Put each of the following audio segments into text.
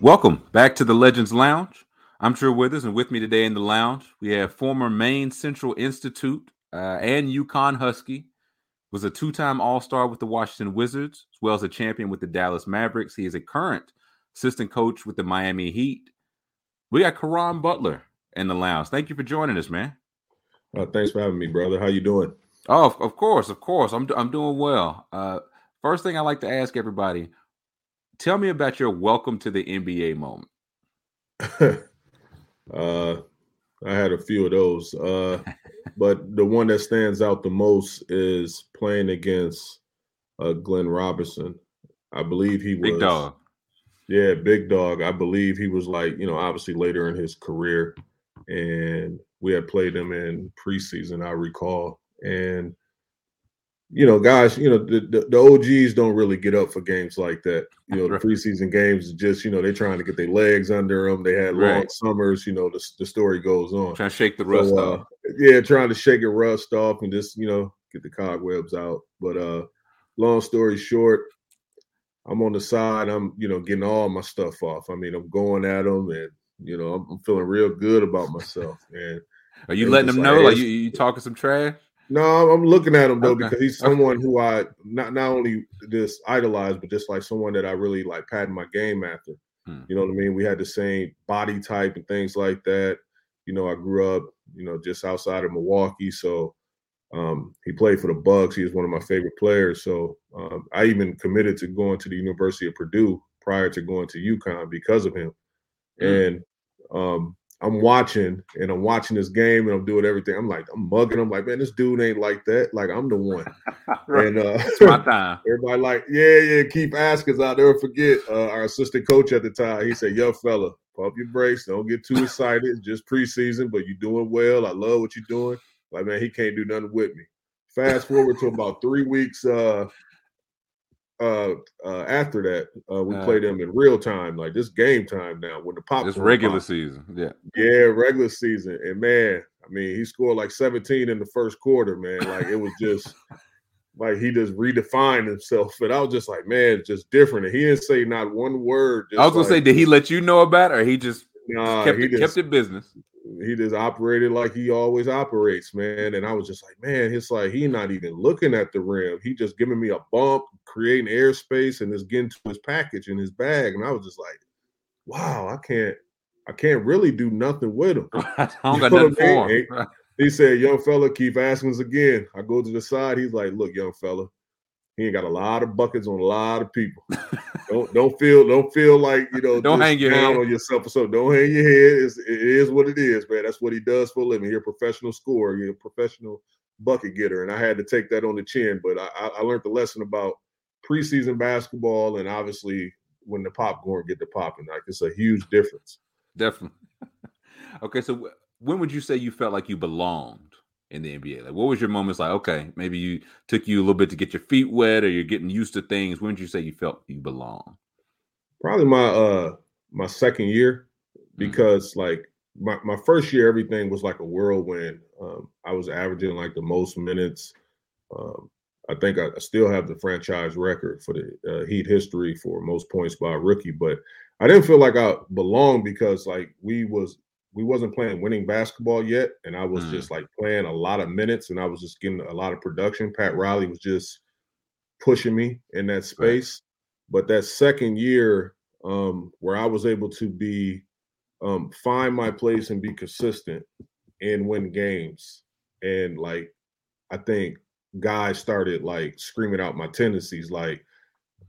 Welcome back to the Legends Lounge. I'm True Withers, and with me today in the lounge, we have former Maine Central Institute uh, and UConn Husky. Was a two-time All-Star with the Washington Wizards, as well as a champion with the Dallas Mavericks. He is a current assistant coach with the Miami Heat. We got Caron Butler in the lounge. Thank you for joining us, man. Uh, thanks for having me, brother. How you doing? Oh, of, of course, of course. I'm I'm doing well. Uh, first thing I like to ask everybody: Tell me about your welcome to the NBA moment. uh, I had a few of those, uh, but the one that stands out the most is playing against uh, Glenn Robinson. I believe he was big dog. Yeah, big dog. I believe he was like you know obviously later in his career, and we had played him in preseason. I recall, and you know, guys, you know, the, the, the, OGs don't really get up for games like that. You know, the preseason games just, you know, they're trying to get their legs under them. They had long right. summers. You know, the, the story goes on. Trying to shake the rust so, uh, off. Yeah, trying to shake the rust off and just, you know, get the cobwebs out. But uh long story short, I'm on the side. I'm, you know, getting all my stuff off. I mean, I'm going at them and, you know, I'm, I'm feeling real good about myself, man. Are you letting them know? Like, like you, you talking some trash? No, I'm looking at him though okay. because he's someone who I not not only just idolize, but just like someone that I really like patting my game after. Hmm. You know what I mean? We had the same body type and things like that. You know, I grew up, you know, just outside of Milwaukee, so um, he played for the Bucks. He was one of my favorite players. So um, I even committed to going to the University of Purdue prior to going to UConn because of him. Hmm. And um, I'm watching and I'm watching this game and I'm doing everything. I'm like, I'm mugging. I'm like, man, this dude ain't like that. Like, I'm the one. right. And uh, it's my time. everybody like, yeah, yeah, keep asking. I'll never forget uh, our assistant coach at the time. He said, "Yo, fella, pump your brakes. Don't get too excited. It's just preseason, but you're doing well. I love what you're doing. Like, man, he can't do nothing with me. Fast forward to about three weeks uh, uh, uh, after that, uh, we uh, play them in real time, like this game time now. When the pop, it's regular season, yeah, yeah, regular season. And man, I mean, he scored like 17 in the first quarter, man. Like it was just like he just redefined himself. And I was just like, man, just different. And he didn't say not one word. I was gonna like, say, did he let you know about it, or he just nah, kept, he it, just, kept it business? He just operated like he always operates, man. And I was just like, man, it's like he not even looking at the rim. He just giving me a bump, creating airspace, and just getting to his package in his bag. And I was just like, wow, I can't, I can't really do nothing with him. I don't got nothing for him. He said, young fella, keep asking us again. I go to the side. He's like, look, young fella, he ain't got a lot of buckets on a lot of people. don't don't feel don't feel like you know don't hang your head on yourself or so. Don't hang your head. It's, it is what it is, man. That's what he does for a living. He's a professional scorer. He's a professional bucket getter, and I had to take that on the chin. But I, I learned the lesson about preseason basketball, and obviously when the popcorn get the popping, like it's a huge difference. Definitely. okay, so when would you say you felt like you belonged? In the NBA? Like, what was your moments like? Okay, maybe you took you a little bit to get your feet wet, or you're getting used to things. When did you say you felt you belong? Probably my uh my second year, mm-hmm. because mm-hmm. like my, my first year, everything was like a whirlwind. Um, I was averaging like the most minutes. Um, I think I, I, still have the franchise record for the uh, Heat history for most points by a rookie, but I didn't feel like I belonged because like we was we wasn't playing winning basketball yet, and I was mm. just like playing a lot of minutes, and I was just getting a lot of production. Pat Riley was just pushing me in that space. Right. But that second year, um, where I was able to be um, find my place and be consistent and win games, and like I think guys started like screaming out my tendencies, like.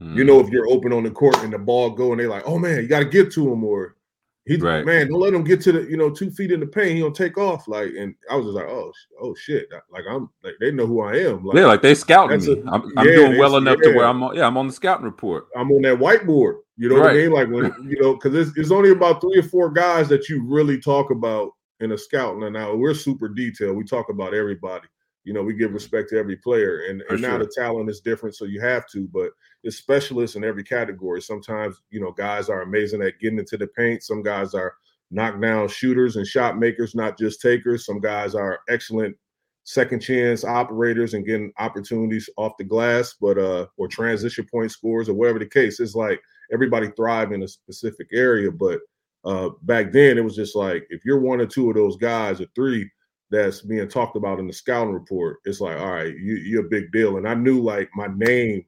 Mm. You know, if you're open on the court and the ball go and they're like, "Oh man, you got to get to him," or He's right. man, don't let him get to the you know two feet in the paint. He gonna take off like, and I was just like, oh, oh shit, like I'm like they know who I am. Like, yeah, like they scouting me. A, I'm, I'm doing well enough yeah. to where I'm on, yeah I'm on the scouting report. I'm on that whiteboard. You know right. what I mean? Like when you know because it's, it's only about three or four guys that you really talk about in a scouting. And now we're super detailed. We talk about everybody. You know, we give respect to every player, and, and now the talent is different, so you have to. But it's specialists in every category. Sometimes, you know, guys are amazing at getting into the paint. Some guys are knockdown shooters and shot makers, not just takers. Some guys are excellent second chance operators and getting opportunities off the glass, but uh, or transition point scores or whatever the case. It's like everybody thrive in a specific area, but uh, back then it was just like if you're one or two of those guys or three that's being talked about in the scouting report, it's like, all right, you, you're a big deal. And I knew like my name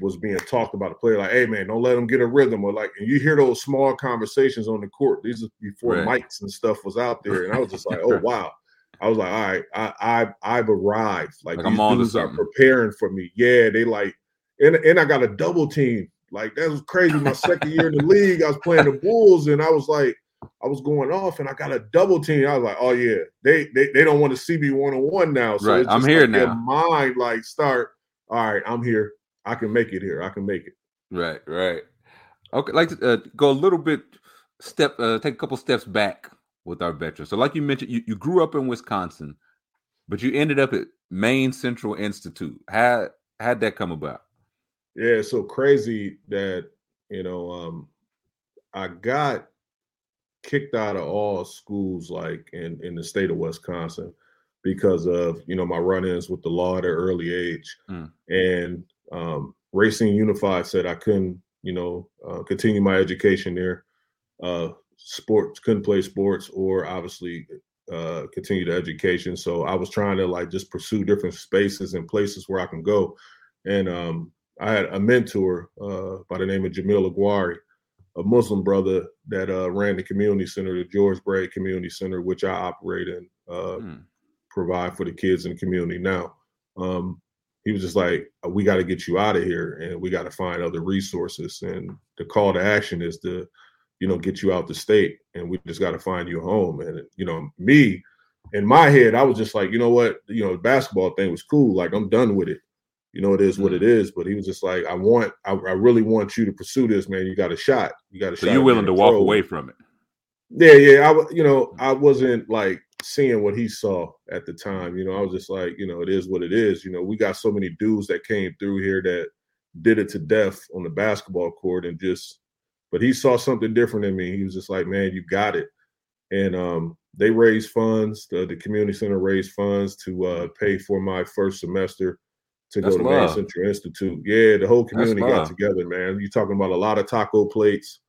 was being talked about. a player, like, hey man, don't let them get a rhythm. Or like, and you hear those small conversations on the court. These are before right. mics and stuff was out there, and I was just like, oh wow. I was like, all right, I, I I've arrived. Like, like these dudes are preparing for me. Yeah, they like, and and I got a double team. Like that was crazy. My second year in the league, I was playing the Bulls, and I was like, I was going off and I got a double team. I was like, oh yeah, they they, they don't want to see me one on one now. So right. I'm here like now. mind like start. All right, I'm here. I can make it here. I can make it. Right, right. Okay, like to uh, go a little bit step, uh, take a couple steps back with our veterans. So, like you mentioned, you, you grew up in Wisconsin, but you ended up at Maine Central Institute. How how'd that come about? Yeah, it's so crazy that you know um, I got kicked out of all schools like in in the state of Wisconsin because of you know my run-ins with the law at an early age, mm. and um, Racine Unified said I couldn't you know uh, continue my education there. Uh, sports couldn't play sports or obviously uh, continue the education. So I was trying to like just pursue different spaces and places where I can go. And um, I had a mentor uh, by the name of Jamil Aguari, a Muslim brother that uh, ran the community center, the George Bray Community Center, which I operate and mm. provide for the kids in the community now. Um, he was just like, uh, "We got to get you out of here, and we got to find other resources." And the call to action is to, you know, get you out the state, and we just got to find you a home. And you know, me, in my head, I was just like, you know what, you know, the basketball thing was cool. Like I'm done with it you know, it is what it is. But he was just like, I want, I, I really want you to pursue this, man. You got a shot. You got a shot. so shot. You're willing to walk away from it. Yeah, yeah. I, you know, I wasn't like seeing what he saw at the time. You know, I was just like, you know, it is what it is. You know, we got so many dudes that came through here that did it to death on the basketball court and just, but he saw something different in me. He was just like, man, you got it. And um, they raised funds. The, the community center raised funds to uh, pay for my first semester to That's go to Maine Central Institute. Yeah, the whole community got together, man. You're talking about a lot of taco plates,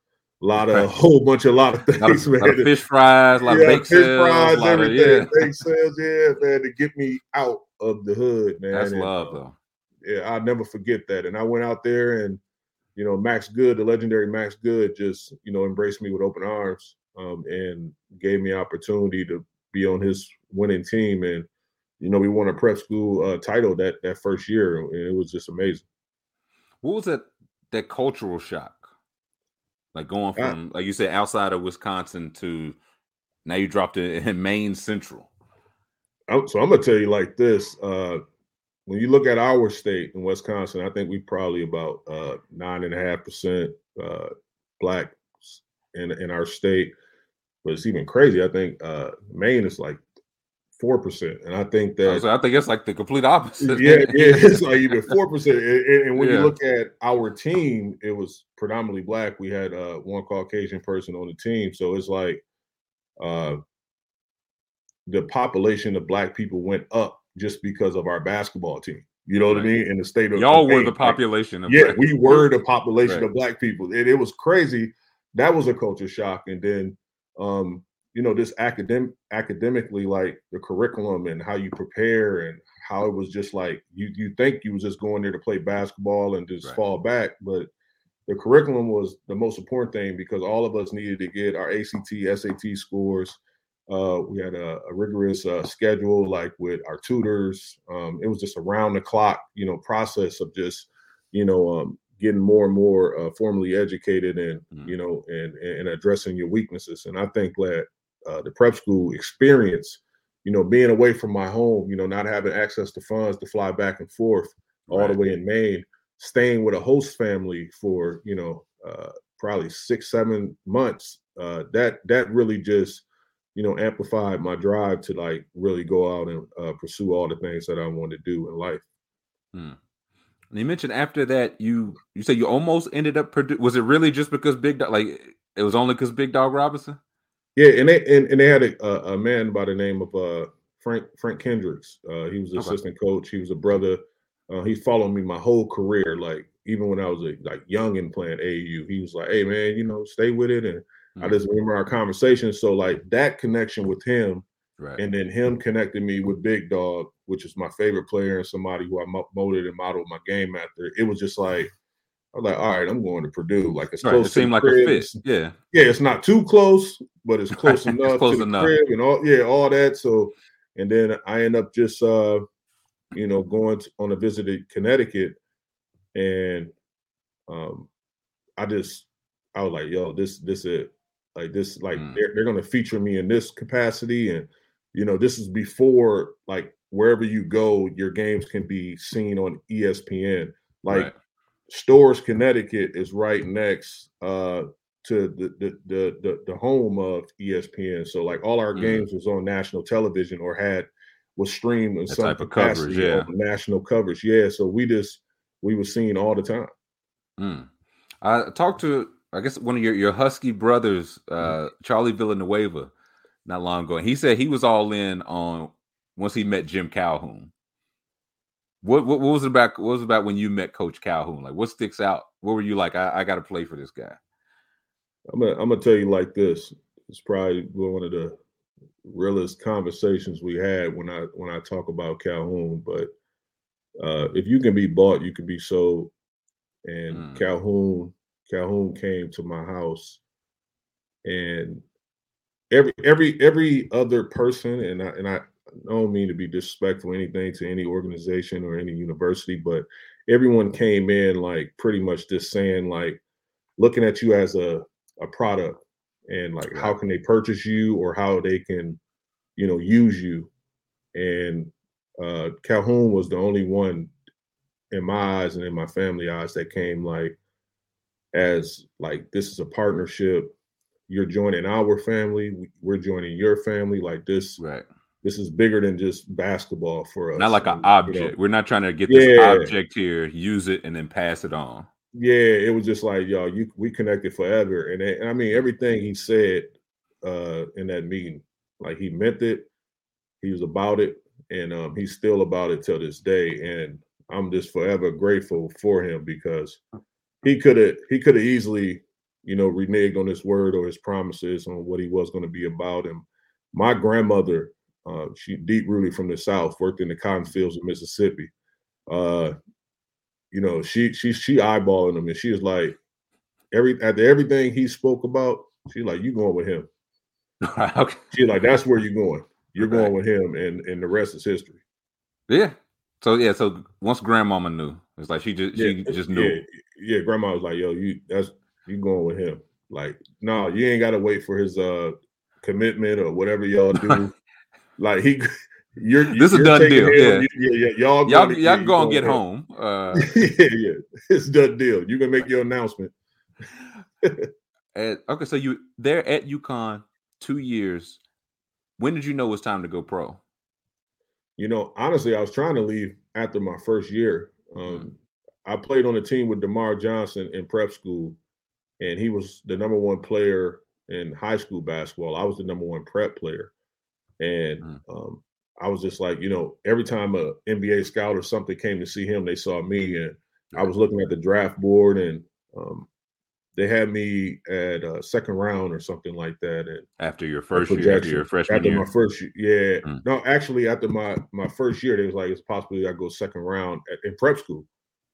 a lot of a whole bunch of a lot of things, a lot of, man. fish fries, a lot yeah, of fish sales, fries, everything. Of, yeah. sales, yeah, man, to get me out of the hood, man. That's and, love, though. Yeah, I'll never forget that. And I went out there and you know, Max Good, the legendary Max Good, just you know embraced me with open arms um, and gave me opportunity to be on his winning team. And you know, we won a prep school uh, title that that first year, and it was just amazing. What was that that cultural shock? Like going from, like you said, outside of Wisconsin to now you dropped it in Maine Central. So I'm gonna tell you like this: uh, when you look at our state in Wisconsin, I think we probably about uh, nine and a half percent uh, black in in our state. But it's even crazy. I think uh, Maine is like four percent, and I think that so I think it's like the complete opposite. Yeah, yeah, it's like even four percent. And, when yeah. you look at our team, it was predominantly black. We had uh, one Caucasian person on the team, so it's like uh, the population of black people went up just because of our basketball team. You know what right. I mean? In the state of y'all were the population. Like, yeah, we were the population right. of black people, and it was crazy. That was a culture shock, and then um, you know this academic academically like the curriculum and how you prepare and how it was just like you you think you was just going there to play basketball and just right. fall back but the curriculum was the most important thing because all of us needed to get our ACT SAT scores uh, we had a, a rigorous uh, schedule like with our tutors um, it was just around the clock you know process of just you know um, getting more and more uh, formally educated and mm. you know and and addressing your weaknesses. And I think that uh, the prep school experience, you know, being away from my home, you know, not having access to funds to fly back and forth all right. the way in Maine, staying with a host family for you know uh, probably six seven months. Uh, that that really just you know amplified my drive to like really go out and uh, pursue all the things that I want to do in life. Hmm. And you mentioned after that you you said you almost ended up produ- was it really just because Big Dog like it was only because Big Dog Robinson? Yeah, and they and, and they had a, a man by the name of uh Frank Frank Kendricks. Uh, he was okay. assistant coach. He was a brother. Uh, he followed me my whole career. Like even when I was a, like young and playing AU, he was like, "Hey man, you know, stay with it." And mm-hmm. I just remember our conversation. So like that connection with him, right. and then him connecting me with Big Dog, which is my favorite player and somebody who I molded and modeled my game after. It was just like I was like, all right, I'm going to Purdue. Like it's right, close. It seemed like crib. a fit. Yeah. Yeah, it's not too close, but it's close enough it's close to enough. the crib and all yeah, all that. So and then I end up just uh, you know, going to, on a visit to Connecticut and um I just I was like, yo, this this it. Like this, like mm. they're, they're gonna feature me in this capacity. And you know, this is before like wherever you go, your games can be seen on ESPN. Like right. Storrs, Connecticut is right next uh, to the, the the, the the home of ESPN. So like all our mm. games was on national television or had was streamed in that some capacity coverage, yeah. national coverage. Yeah, so we just we were seen all the time. Mm. I talked to I guess one of your your Husky brothers, uh, Charlie Villanueva, not long ago, and he said he was all in on once he met Jim Calhoun. What, what, what was it about? What was it about when you met Coach Calhoun? Like, what sticks out? What were you like? I, I got to play for this guy. I'm gonna I'm gonna tell you like this. It's probably one of the realest conversations we had when I when I talk about Calhoun. But uh, if you can be bought, you can be sold. And mm. Calhoun Calhoun came to my house, and every every every other person, and I and I I don't mean to be disrespectful anything to any organization or any university, but everyone came in like pretty much just saying like looking at you as a, a product and like how can they purchase you or how they can, you know, use you. And uh Calhoun was the only one in my eyes and in my family eyes that came like as like this is a partnership. You're joining our family. We're joining your family. Like this right this is bigger than just basketball for us. Not like an object. You know? We're not trying to get this yeah. object here, use it, and then pass it on. Yeah, it was just like y'all, you we connected forever, and, it, and I mean everything he said uh, in that meeting, like he meant it. He was about it, and um, he's still about it till this day. And I'm just forever grateful for him because he could have he could have easily, you know, reneged on his word or his promises on what he was going to be about. And my grandmother uh, she deep rooted from the South, worked in the cotton fields of Mississippi. Uh, you know, she she she eyeballing him, and she was like, every after everything he spoke about, she's like, "You going with him?" okay. She's like, "That's where you're going. You're okay. going with him, and and the rest is history." Yeah. So yeah. So once grandmama knew, it's like she just yeah, she just knew. Yeah, yeah. Grandma was like, "Yo, you that's you going with him." Like, no, you ain't got to wait for his uh commitment or whatever y'all do. Like he, you're this is a done deal. Yeah. yeah, yeah, y'all, y'all, to, y'all can go and get home. Uh, yeah, yeah, it's done deal. You can make your announcement. and, okay, so you there at UConn two years. When did you know it was time to go pro? You know, honestly, I was trying to leave after my first year. Um, mm I played on a team with DerMarr Johnson in prep school, and he was the number one player in high school basketball. I was the number one prep player. And mm. um, I was just like, you know, every time a NBA scout or something came to see him, they saw me, and I was looking at the draft board, and um, they had me at a second round or something like that. And after your first year, after your freshman after year, my first year, yeah, mm. no, actually after my my first year, they was like, it's possibly I go second round at, in prep school,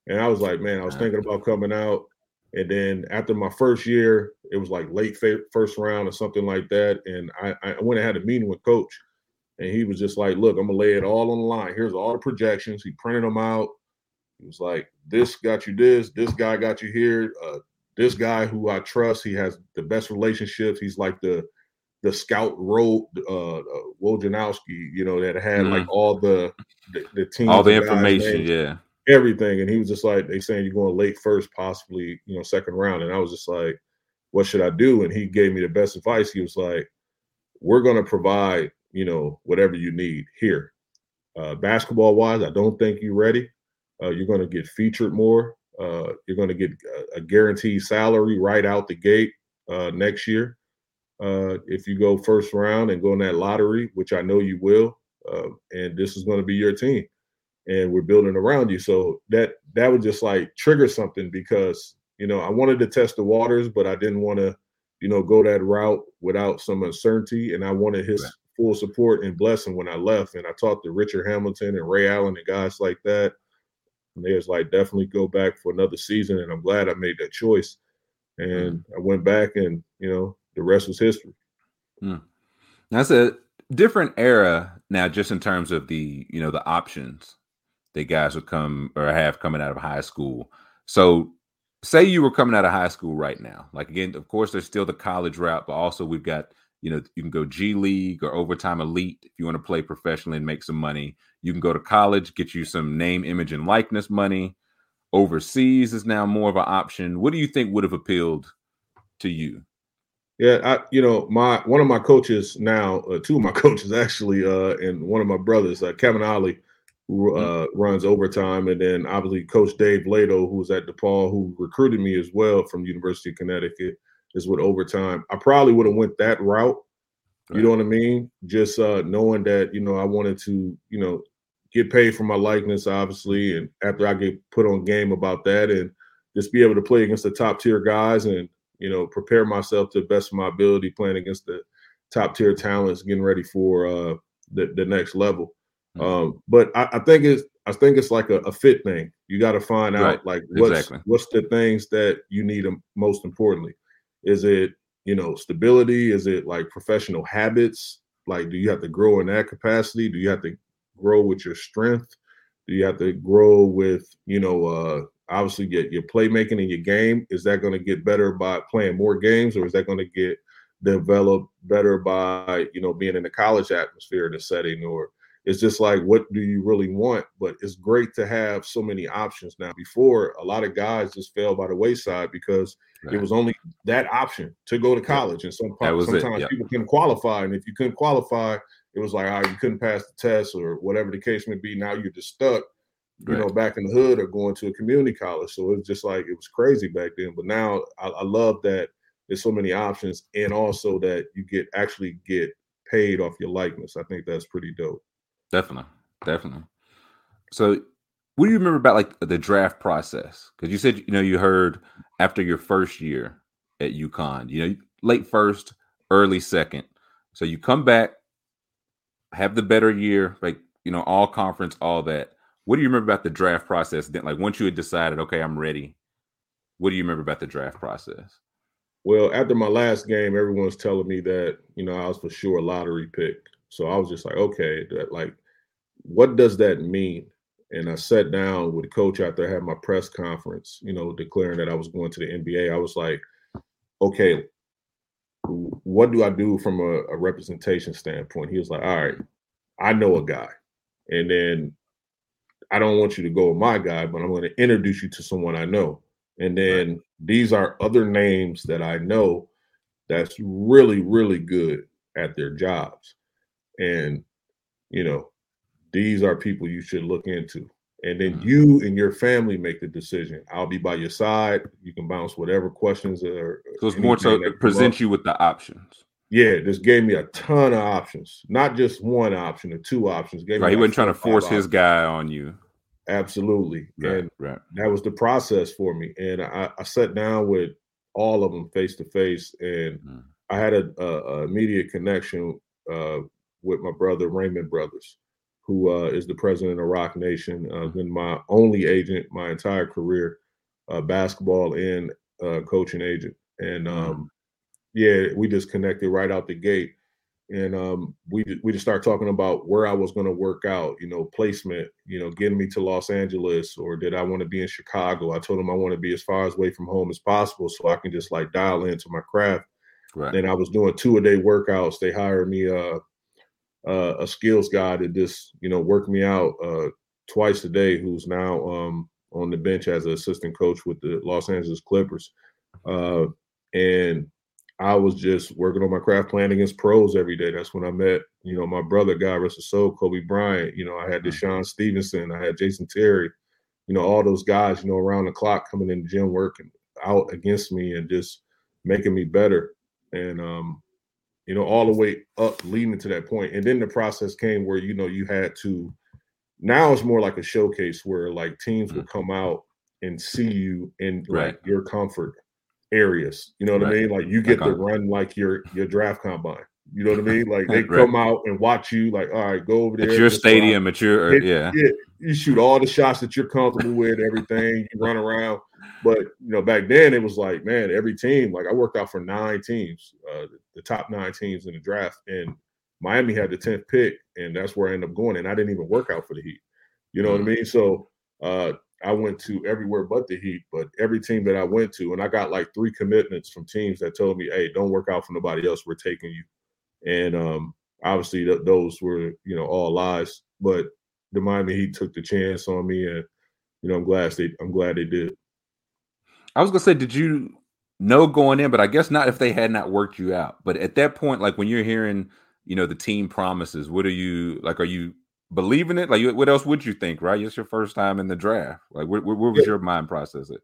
and I was like, man, I was thinking about coming out. And then after my first year, it was like late first round or something like that. And I, I went and had a meeting with coach, and he was just like, "Look, I'm gonna lay it all on the line. Here's all the projections." He printed them out, He was like, "This got you this. This guy got you here. Uh, this guy who I trust, he has the best relationships. He's like the the scout road uh, uh Wojnarowski, you know, that had mm like all the the, the team, all the information, yeah, everything. And he was just like, they saying you're going late first, possibly, you know, second round. And I was just like, what should I do? And he gave me the best advice. He was like, we're going to provide, you know, whatever you need here. Uh, basketball wise, I don't think you're ready. Uh, you're going to get featured more. Uh, you're going to get a, a, guaranteed salary right out the gate uh, next year. Uh, if you go first round and go in that lottery, which I know you will, uh, and this is going to be your team, and we're building around you. So that that would just like trigger something because you know I wanted to test the waters, but I didn't want to, you know, go that route without some uncertainty, and I wanted his right. full support and blessing when I left. And I talked to Richard Hamilton and Ray Allen and guys like that. And they was like, definitely go back for another season, and I'm glad I made that choice. And mm. I went back, and you know, the rest was history. Hmm. That's a different era now, just in terms of the you know the options that guys would come or have coming out of high school. So, say you were coming out of high school right now. Like again, of course, there's still the college route, but also we've got you know you can go G League or Overtime Elite if you want to play professionally and make some money. You can go to college, get you some name, image, and likeness money. Overseas is now more of an option. What do you think would have appealed to you? Yeah, I you know my one of my coaches now, uh, two of my coaches actually, uh, and one of my brothers, uh, Kevin Ollie, who mm-hmm. uh, runs overtime, and then obviously Coach Dave Leitao, who's at DePaul, who recruited me as well from University of Connecticut, is with overtime. I probably would have went that route. Right. You know what I mean? Just uh, knowing that you know I wanted to you know get paid for my likeness, obviously, and after I get put on game about that, and just be able to play against the top tier guys and you know, prepare myself to the best of my ability playing against the top tier talents, getting ready for uh, the, the next level. Mm-hmm. Um, but I, I, think it's I think it's like a, a fit thing. You got to find out right. like what's exactly. what's the things that you need most importantly. Is it you know stability? Is it like professional habits? Like, do you have to grow in that capacity? Do you have to grow with your strength? Do you have to grow with you know uh, obviously your, your playmaking and your game is that going to get better by playing more games or is that going to get developed better by you know being in the college atmosphere in the setting or it's just like what do you really want but it's great to have so many options now before a lot of guys just fell by the wayside because right. it was only that option to go to college and some, sometimes people couldn't qualify and if you couldn't qualify it was like all right you couldn't pass the test or whatever the case may be now you're just stuck you right. know, back in the hood or going to a community college. So it's just like it was crazy back then. But now I, I, love that there's so many options and also that you get actually get paid off your likeness. I think that's pretty dope. Definitely. Definitely. So what do you remember about like the draft process? Because you said you know you heard after your first year at UConn, you know, late first, early second. So you come back, have the better year, like you know, all conference, all that what do you remember about the draft process? Then, like once you had decided, okay, I'm ready. What do you remember about the draft process? Well, after my last game, everyone was telling me that you know I was for sure a lottery pick. So I was just like, okay, that, like, what does that mean? And I sat down with the coach after I had my press conference, you know, declaring that I was going to the NBA. I was like, okay, what do I do from a, a representation standpoint? He was like, all right, I know a guy. And then I don't want you to go with my guy, but I'm going to introduce you to someone I know. And then right. these are other names that I know that's really, really good at their jobs. And, you know, these are people you should look into. And then mm-hmm. you and your family make the decision. I'll be by your side. You can bounce whatever questions are. So it's more to present you with the options. Yeah, this gave me a ton of options, not just one option or two options. Gave right, he wasn't trying to force his guy on you. Absolutely, right, and right. that was the process for me. And I, I sat down with all of them face to face, and mm. I had a, a, a, immediate connection uh, with my brother Raymond Brothers, who uh, is the president of Roc Nation. Uh, been my only agent my entire career, uh, basketball and uh, coaching agent, and mm. um, yeah, we just connected right out the gate. and um, we we just start talking about where I was going to work out, you know, placement, you know, getting me to Los Angeles, or did I want to be in Chicago? I told him I want to be as far away from home as possible, so I can just like dial into my craft. Right. Then I was doing two a day workouts. They hired me uh, uh, a skills guy that just you know worked me out uh, twice a day. Who's now um, on the bench as an assistant coach with the Los Angeles Clippers, uh, and I was just working on my craft plan against pros every day. That's when I met, you know, my brother, God rest his soul, Kobe Bryant. You know, I had mm. DeShawn Stevenson, I had Jason Terry, you know, all those guys, you know, around the clock coming in the gym working out against me and just making me better. And um, you know, all the way up leading to that point. And then the process came where, you know, you had to now it's more like a showcase where like teams mm. will come out and see you in right. like your comfort areas. You know what right. I mean? Like you get to run like your your draft combine. You know what I mean? Like they right. come out and watch you. Like, all right, go over there. It's your stadium. It's your it, yeah. yeah. You shoot all the shots that you're comfortable with. Everything you run around. But you know, back then it was like, man, every team. Like I worked out for nine teams, uh, the top nine teams in the draft, and Miami had the tenth pick, and that's where I ended up going. And I didn't even work out for the Heat. You know mm-hmm. what I mm. mean? So uh, I went to everywhere but the Heat, but every team that I went to, and I got like three commitments from teams that told me, "Hey, don't work out for nobody else. We're taking you." And um, obviously, th- those were you know all lies. But the Miami Heat took the chance on me, and you know I'm glad they I'm glad they did. I was gonna say, did you know going in? But I guess not if they had not worked you out. But at that point, like when you're hearing, you know, the team promises, what are you like? Are you believing it? Like, what else would you think? Right? It's your first time in the draft. Like, where, where, was your mind process it?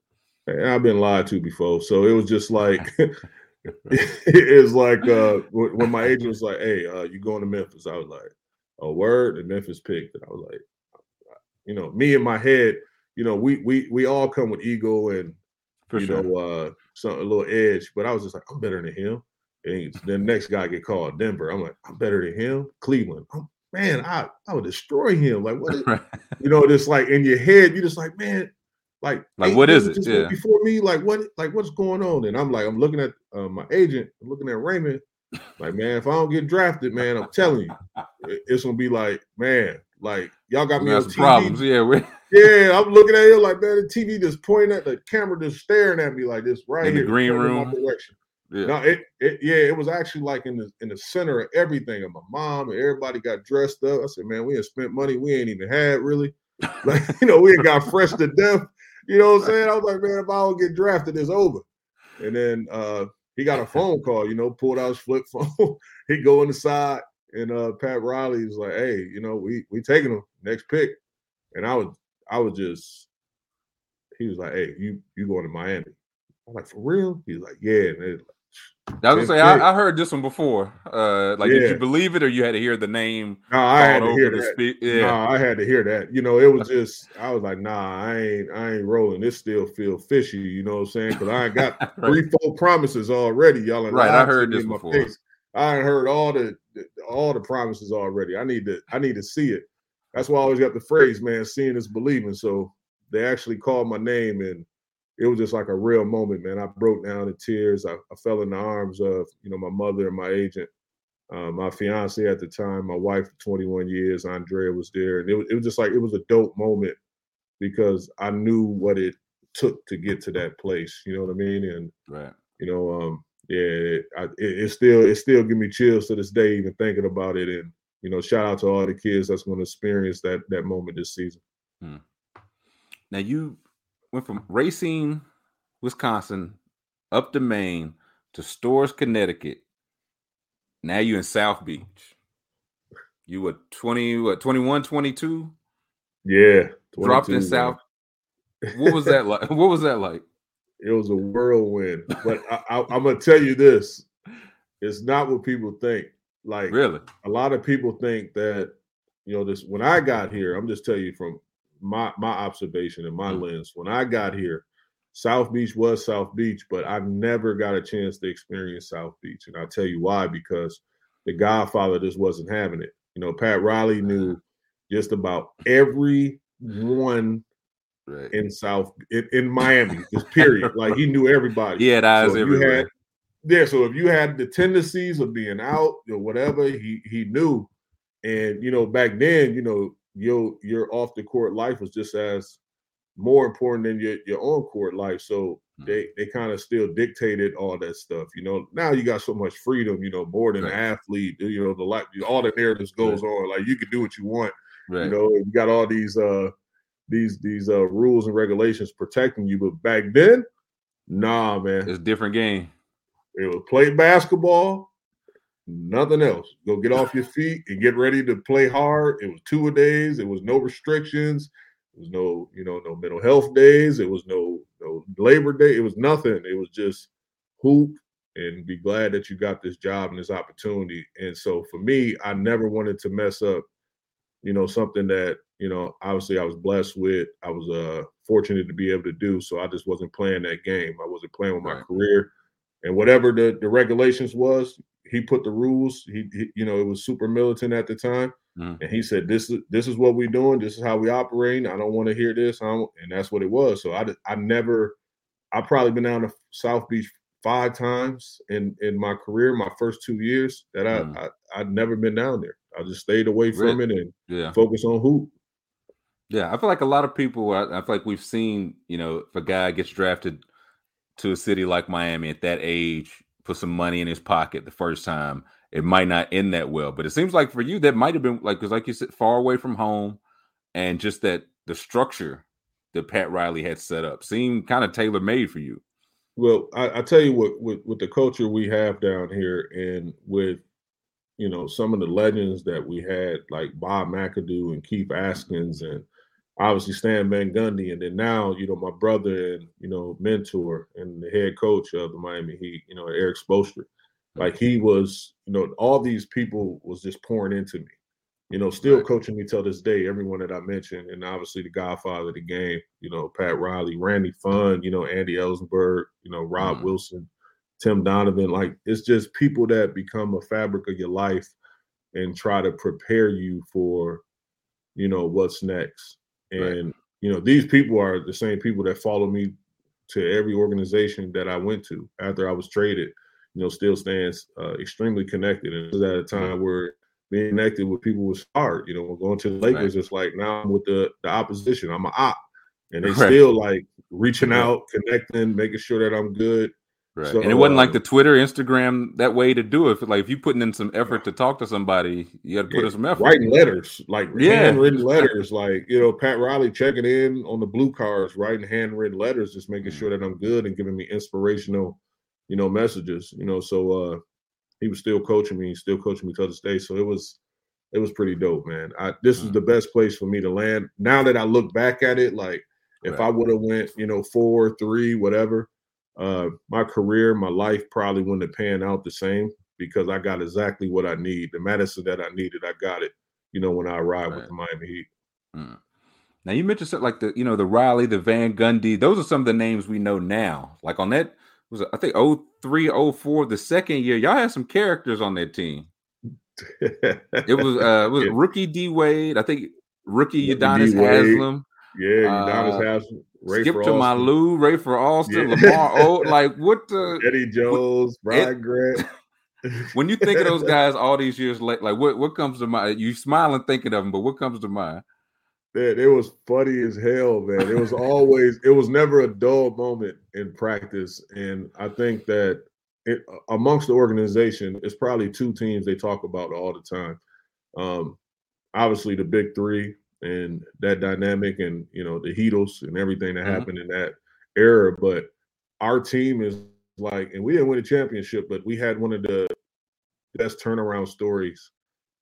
I've been lied to before, so it was just like it's like uh, when my agent was like, "Hey, uh, you going to Memphis?" I was like, "A word," and Memphis picked, and I was like, you know, me in my head, you know, we we we all come with ego and For you sure. know uh, some a little edge, but I was just like, I'm better than him. And then the next guy get called Denver. I'm like, I'm better than him. Cleveland. I'm man, I, I would destroy him. Like, what is, you know, just like in your head, you just like, man, like, like what is it? Yeah. Before me, like what, like what's going on? And I'm like, I'm looking at uh, my agent, I'm looking at Raymond, like, man, if I don't get drafted, man, I'm telling you, it's gonna be like, man, like y'all got me on TV. problems. Yeah, we yeah, I'm looking at it like man, The TV just pointing at the camera, just staring at me like this right in here, the green room. direction. Yeah. No, it, it yeah, it was actually like in the in the center of everything. And my mom and everybody got dressed up. I said, man, we ain't spent money we ain't even had really. Like, you know, we had got fresh to death. You know what I'm saying? I was like, man, if I don't get drafted, it's over. And then uh he got a phone call, you know, pulled out his flip phone. he go in the side, and uh Pat Riley was like, hey, you know, we we taking him next pick. And I was I was just he was like, hey, you you going to Miami. I'm like, for real? He's like, yeah. And I was gonna say I, I, heard this one before. Uh, like, yeah. did you believe it, or you had to hear the name? No, I had to hear that. Speak? Yeah, no, I had to hear that. You know, it was just I was like, nah, I ain't, I ain't rolling. This still feel fishy. You know what I'm saying? Because I got right. three, four promises already. Y'all, right? I heard this before. Face. I heard all the all the promises already. I need to, I need to see it. That's why I always got the phrase, man, seeing is believing. So they actually called my name and it was just like a real moment, man. I broke down in tears. I, I fell in the arms of, you know, my mother and my agent, um, my fiance at the time, my wife for 21 years, Andrea was there. And it was, it was just like, it was a dope moment because I knew what it took to get to that place. You know what I mean? And, right. you know, um, yeah, it, I, it, it still, it still give me chills to this day, even thinking about it. And, you know, shout out to all the kids that's going to experience that, that moment this season. Hmm. Now you went from Racine, Wisconsin, up to Maine to Storrs, Connecticut. Now you in South Beach. You were 20, what, 21, 22? Yeah. Dropped in South. What was that like? What was that like? It was a whirlwind. But I, I, I'm going to tell you this it's not what people think. Like, really? A lot of people think that, you know, this when I got here, I'm just telling you from my my observation and my mm-hmm. lens when I got here, South Beach was South Beach, but I never got a chance to experience South Beach, and I'll tell you why because the Godfather just wasn't having it. You know, Pat Riley knew just about everyone right. in South in, in Miami, just period. like he knew everybody. Had eyes so everywhere. Had, Yeah, so if you had the tendencies of being out or whatever, he he knew. And you know, back then, you know, your your off the court life was just as more important than your, your on court life. So mm-hmm. they they kind of still dictated all that stuff. You know, now you got so much freedom, you know, more than right. an athlete, you know, the like all the narratives goes right. on. Like you can do what you want. Right. You know, you got all these uh these these uh rules and regulations protecting you. But back then, nah, man. It's a different game. It was play basketball, nothing else. Go get off your feet and get ready to play hard. It was two a days. It was no restrictions. It was no, you know, no mental health days. It was no no labor day. It was nothing. It was just hoop and be glad that you got this job and this opportunity. And so for me, I never wanted to mess up, you know, something that, you know, obviously I was blessed with. I was uh fortunate to be able to do. So I just wasn't playing that game. I wasn't playing with my right. career and whatever the, the regulations was, he put the rules. He, he, you know, it was super militant at the time, mm. and he said, "This is this is what we're doing. This is how we operate. I don't want to hear this." and that's what it was. So I, I never, I probably been down to South Beach five times in in my career, my first two years that I, mm. I I'd never been down there. I just stayed away from really? it and yeah. focus on hoop. Yeah, I feel like a lot of people. I, I feel like we've seen, you know, if a guy gets drafted to a city like Miami at that age, put some money in his pocket the first time, it might not end that well. But it seems like for you, that might have been like because, like you said, far away from home, and just that the structure that Pat Riley had set up seemed kind of tailor made for you. Well, I, I tell you what, with, with the culture we have down here, and with you know some of the legends that we had, like Bob McAdoo and Keith Askins and obviously Stan Van Gundy, and then now you know my brother and you know mentor and the head coach of the Miami Heat, you know Erik Spoelstra. Like he was, you know, all these people was just pouring into me. You know, still right. coaching me till this day. Everyone that I mentioned, and obviously the Godfather of the game, you know, Pat Riley, Randy Pfund, you know, Andy Elisburg, you know, Rob mm. Wilson, Tim Donovan. Like it's just people that become a fabric of your life and try to prepare you for, you know, what's next. And right. you know, these people are the same people that follow me to every organization that I went to after I was traded. You know, still stands uh, extremely connected, and at a time where being connected with people was hard. You know, going to the Lakers, right. it's like now I'm with the the opposition. I'm an op, and they right. still like reaching out, connecting, making sure that I'm good. Right. So, and it wasn't like the um, Twitter, Instagram that way to do it. Like if you're putting in some effort to talk to somebody, you got to put yeah, in some effort. Writing letters, like yeah. handwritten letters, like you know, Pat Riley checking in on the blue cards, writing handwritten letters, just making mm. sure that I'm good and giving me inspirational, you know, messages. You know, so uh he was still coaching me, still coaching me to this day. So it was it was pretty dope, man. I this is mm. the best place for me to land. Now that I look back at it, like if right. I would have went, you know, four, three, whatever uh, my career, my life probably wouldn't have panned out the same because I got exactly what I need. The medicine that I needed, I got it. You know, when I arrived right. with the Miami Heat. Mm. Now you mentioned something like the you know the Riley, the Van Gundy. Those are some of the names we know now. Like on that was I think 03, 04, the second year, y'all had some characters on that team. it was uh it was yeah. rookie D Wade. I think rookie Udonis Haslem. Yeah, Udonis uh, Haslem. Ray Skip to my Lou, Rafer Alston, yeah. Lamar Odom, like what the Eddie Jones, Brian Grant. when you think of those guys all these years late, like what what comes to mind? You smiling thinking of them, but what comes to mind? Man, it was funny as hell, man. It was always, it was never a dull moment in practice, and I think that it, amongst the organization, it's probably two teams they talk about all the time. Um, obviously, the big three, and that dynamic and you know the Heatles and everything that mm-hmm. happened in that era. But our team is like, and we didn't win a championship, but we had one of the best turnaround stories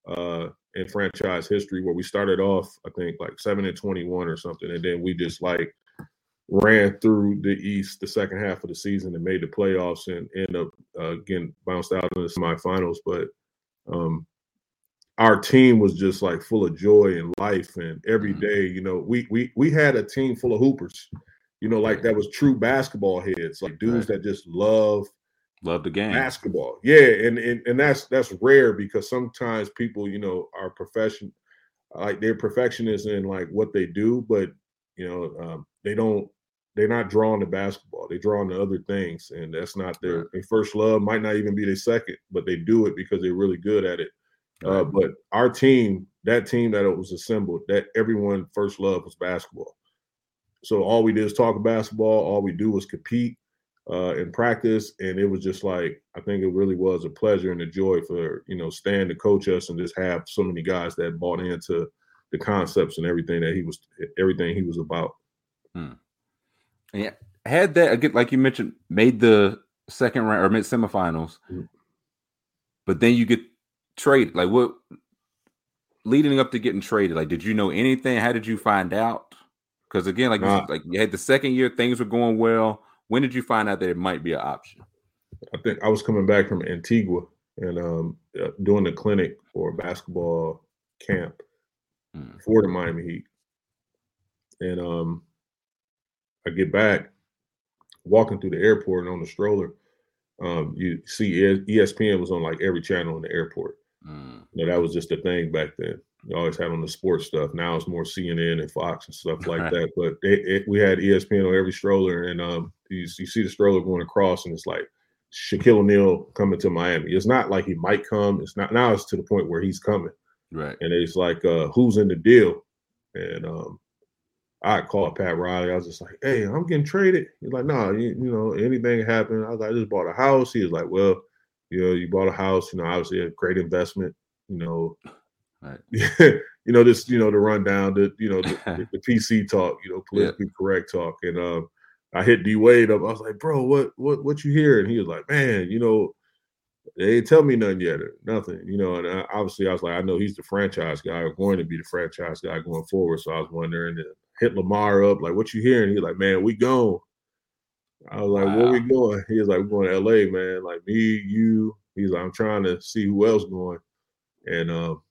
uh, in franchise history where we started off, I think, like seven and twenty-one or something, and then we just like ran through the East the second half of the season and made the playoffs and end up uh, getting bounced out in the semifinals. But um, our team was just like full of joy and life and every mm-hmm. you know we we we had a team full of hoopers you know like that was true basketball heads like dudes right. that just love love the game basketball yeah and, and and that's that's rare because sometimes people you know are profession like they're perfectionists in like what they do but you know um, they don't they're not drawn to basketball. they're drawn to other things, and that's not their, their first love. Might not even be their second, but they do it because they're really good at it. Uh, but our team, that team that it was assembled, that everyone first love was basketball. So all we did is talk basketball. All we do was compete uh, in practice, and it was just like I think it really was a pleasure and a joy for you know Stan to coach us and just have so many guys that bought into the concepts and everything that he was everything he was about. Hmm. Yeah, had that again, like you mentioned, made the second round or mid semifinals, mm-hmm. but then you get traded. Like what leading up to getting traded? Like, did you know anything? How did you find out? Because again, like nah. you, like you had the second year, things were going well. When did you find out that it might be an option? I think I was coming back from Antigua and um, uh, doing a clinic for a basketball camp mm. for the Miami Heat. And um, I get back, walking through the airport and on the stroller, um, you see ESPN was on like every channel in the airport. Mm. You know, that was just a thing back then. You always had on the sports stuff. Now it's more CNN and Fox and stuff like that. But it, it, we had ESPN on every stroller, and um, you, you see the stroller going across, and it's like Shaquille O'Neal coming to Miami. It's not like he might come. It's not now. It's to the point where he's coming. Right. And it's like, uh, who's in the deal? And um, I called Pat Riley. I was just like, hey, I'm getting traded. He's like, no, nah, you, you, know, anything happened. I was like, I just bought a house. He was like, well, you know, you bought a house, you know, obviously a great investment, you know. Right. you know, this, you know, the rundown, the, you know, the, the PC talk, you know, politically yeah. correct talk. And um, I hit D Wade up. I was like, bro, what what what you hear? And he was like, man, you know, they didn't tell me nothing yet, nothing, you know. And I, obviously, I was like, I know he's the franchise guy or going to be the franchise guy going forward. So I was wondering, hit Lamar up, like, what you hearing? He's like, man, we gone. I was like, wow. where we going? He was like, we're going to LA, man. Like me, you. He's like, I'm trying to see who else going. And um,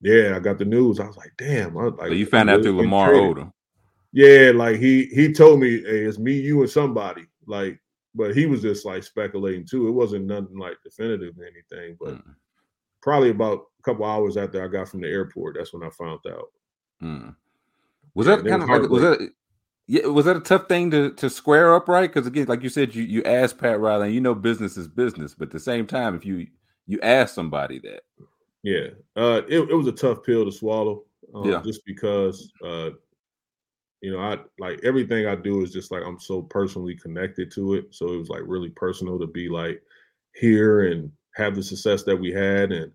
yeah, I got the news. I was like, damn. I was like, so you found out through Lamar Odom. Yeah, like he he told me, hey, it's me, you, and somebody. Like but he was just like speculating too. It wasn't nothing like definitive or anything, but mm. probably about a couple hours after I got from the airport, that's when I found out. Mm. Was that kind of like was that yeah, was that a tough thing to to square up, right? Because again, like you said, you you asked Pat Riley, and you know business is business, but at the same time, if you you ask somebody that, yeah, uh, it, it was a tough pill to swallow. Um, yeah, just because uh, you know, I like everything I do is just like I'm so personally connected to it. So it was like really personal to be like here and have the success that we had. And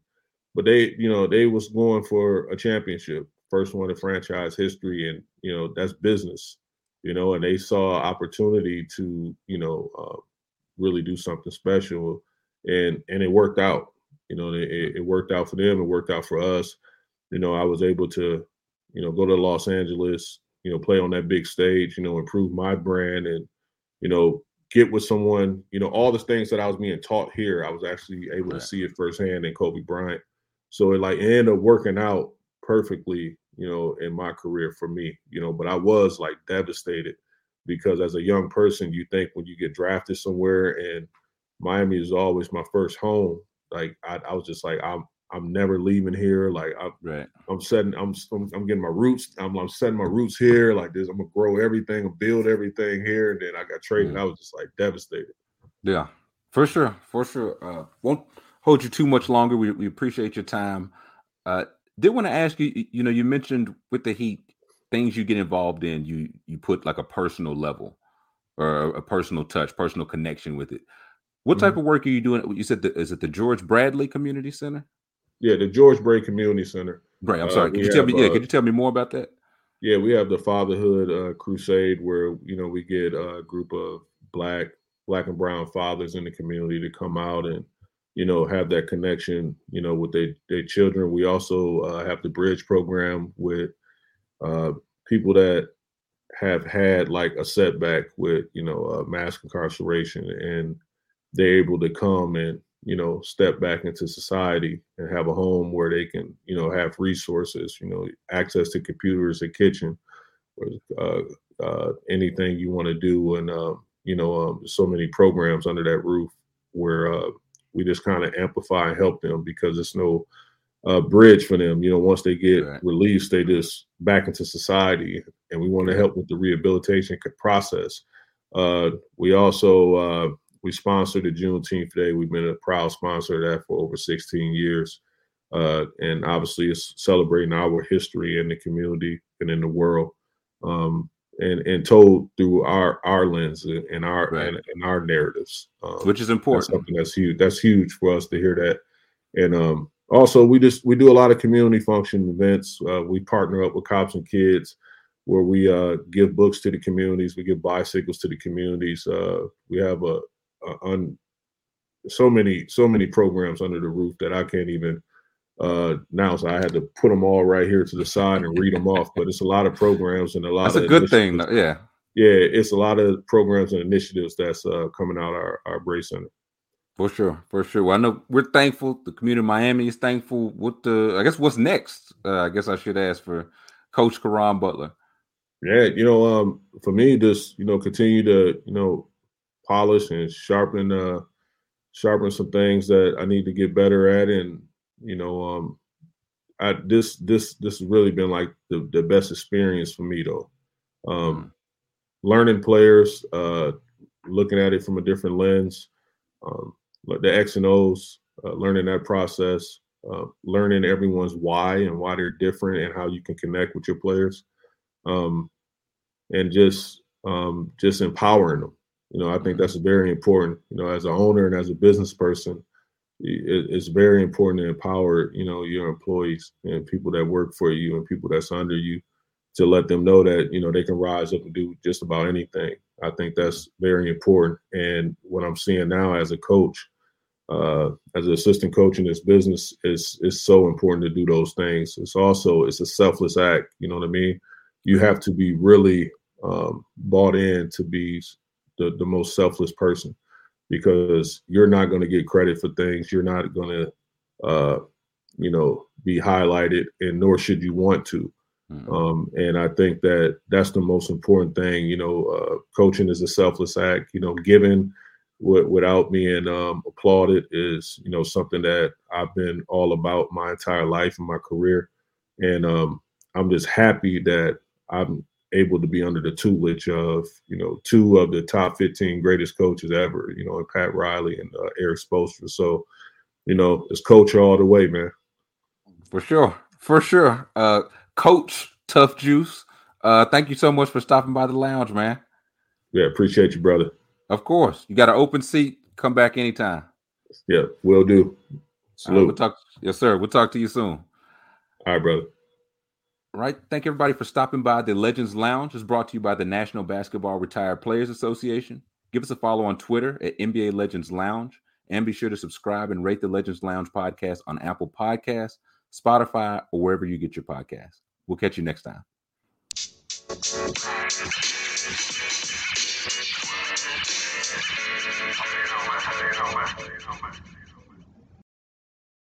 but they, you know, they was going for a championship, first one in franchise history, and you know that's business, you know, and they saw opportunity to, you know, uh, really do something special, and and it worked out. You know, it, it worked out for them. It worked out for us. You know, I was able to, you know, go to Los Angeles you know, play on that big stage, you know, improve my brand and, you know, get with someone, you know, all the things that I was being taught here, I was actually able right. to see it firsthand in Kobe Bryant. So it like ended up working out perfectly, you know, in my career for me, you know, but I was like devastated because as a young person, you think when you get drafted somewhere and Miami is always my first home, like I, I was just like, I'm I'm never leaving here. Like I'm, right. I'm setting, I'm, I'm getting my roots. I'm, I'm setting my roots here. Like this, I'm gonna grow everything and build everything here. And then I got traded. Mm. I was just like devastated. Yeah, for sure, for sure. Uh, won't hold you too much longer. We, we appreciate your time. Uh, did want to ask you. You know, you mentioned with the Heat things you get involved in. You you put like a personal level or a personal touch, personal connection with it. What type mm-hmm. of work are you doing? You said the, is it the George Bradley Community Center? Yeah, the George Bray Community Center. Right. I'm uh, sorry. Uh, could you tell me? Yeah. Uh, could you tell me more about that? Yeah, we have the Fatherhood uh, Crusade, where you know we get a group of black, black and brown fathers in the community to come out and you know have that connection, you know, with their their children. We also uh, have the Bridge program with uh, people that have had like a setback with you know mass incarceration, and they're able to come and you know, step back into society and have a home where they can, you know, have resources, you know, access to computers, a kitchen, or uh, uh, anything you want to do. And, uh, you know, um, so many programs under that roof where uh, we just kind of amplify and help them because it's no, a bridge for them. You know, once they get right. released, they just back into society, and we want to help with the rehabilitation process. Uh, we also uh, we sponsor the Juneteenth Day. We've been a proud sponsor of that for over 16 years, uh, and obviously it's celebrating our history in the community and in the world, um, and and told through our our lens and our right. and, and, our narratives, um, which is important. That's something that's huge. That's huge for us to hear that, and um, also we just we do a lot of community function events uh, we partner up with cops and kids where we uh, give books to the communities we give bicycles to the communities uh, we have a, a un, so many so many programs under the roof that i can't even uh, now so i had to put them all right here to the side and read them off but it's a lot of programs and a lot that's of a good thing yeah yeah it's a lot of programs and initiatives that's uh, coming out our, our brace center for sure, for sure. Well, I know we're thankful. The community of Miami is thankful. What the? I guess what's next? Uh, I guess I should ask for Coach Caron Butler. Yeah, you know, um, for me, just you know, continue to you know polish and sharpen, uh, sharpen some things that I need to get better at, and you know, um, I this this this has really been like the the best experience for me though. Um, mm. learning players, uh, looking at it from a different lens. Um, the X and O's, uh, learning that process, uh, learning everyone's why and why they're different and how you can connect with your players, um, and just um, just empowering them. You know, I think that's very important. You know, as an owner and as a business person, it's very important to empower you know your employees and people that work for you and people that's under you to let them know that you know they can rise up and do just about anything. I think that's very important. And what I'm seeing now as a coach uh, as an assistant coach in this business is is so important to do those things. It's also it's a selfless act. You know what I mean? You have to be really um, bought in to be the, the most selfless person because you're not going to get credit for things. You're not going to, uh, you know, be highlighted, and nor should you want to. Mm-hmm. Um, and I think that that's the most important thing. You know, uh, coaching is a selfless act. You know, giving w- without being um, applauded is you know something that I've been all about my entire life and my career, and um, I'm just happy that I'm able to be under the tutelage of you know two of the top 15 greatest coaches ever. You know, Pat Riley and uh, Erik Spoelstra. So, you know, it's coach all the way, man. For sure, for sure. Uh, coach Tough Juice. Uh, thank you so much for stopping by the lounge, man. Yeah, appreciate you, brother. Of course. You got an open seat. Come back anytime. Yeah, will do. Salute. we'll talk. Yes, sir. We'll talk to you soon. All right, brother. Right. Thank everybody for stopping by. The Legends Lounge is brought to you by the National Basketball Retired Players Association. Give us a follow on Twitter at NBA Legends Lounge. And be sure to subscribe and rate the Legends Lounge podcast on Apple Podcasts, Spotify, or wherever you get your podcasts. We'll catch you next time.